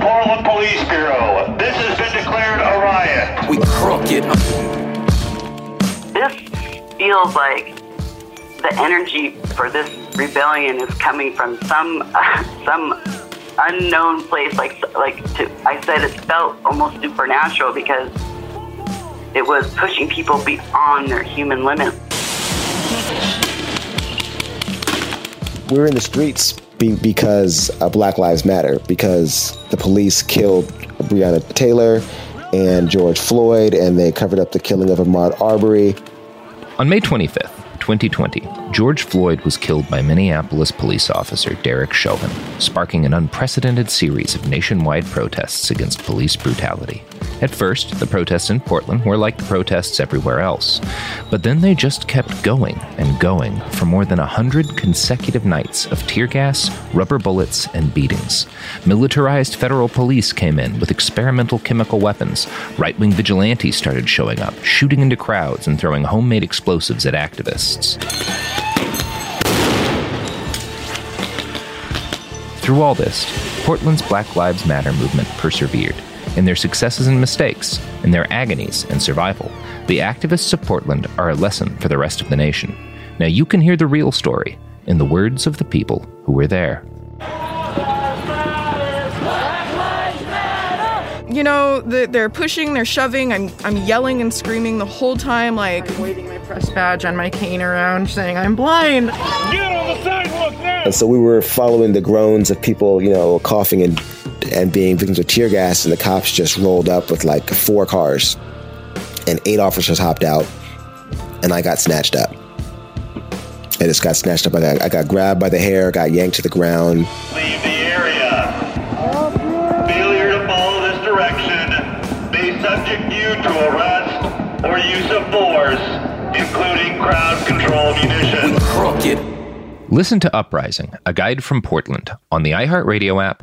Portland Police Bureau. This has been declared a riot. We crooked. This feels like the energy for this rebellion is coming from some uh, some unknown place. Like like to, I said, it felt almost supernatural because it was pushing people beyond their human limits. We're in the streets be- because uh, Black Lives Matter, because the police killed Breonna Taylor and George Floyd, and they covered up the killing of Ahmaud Arbery. On May 25th, 2020, George Floyd was killed by Minneapolis police officer Derek Chauvin, sparking an unprecedented series of nationwide protests against police brutality. At first, the protests in Portland were like the protests everywhere else, but then they just kept going and going for more than a hundred consecutive nights of tear gas, rubber bullets, and beatings. Militarized federal police came in with experimental chemical weapons. Right wing vigilantes started showing up, shooting into crowds and throwing homemade explosives at activists. Through all this, Portland's Black Lives Matter movement persevered. In their successes and mistakes, in their agonies and survival, the activists of Portland are a lesson for the rest of the nation. Now you can hear the real story in the words of the people who were there. you know, the, they're pushing, they're shoving. I'm, I'm yelling and screaming the whole time, like I'm waving my press badge on my cane around, saying I'm blind. Get on the sidewalk now! And so we were following the groans of people, you know, coughing and and being victims of tear gas, and the cops just rolled up with like four cars, and eight officers hopped out, and I got snatched up. I just got snatched up. I got, I got grabbed by the hair, got yanked to the ground. Leave the area. Failure to follow this direction may subject you to arrest or use of force, including crowd control munitions. Crooked. Listen to Uprising, a guide from Portland, on the iHeartRadio app,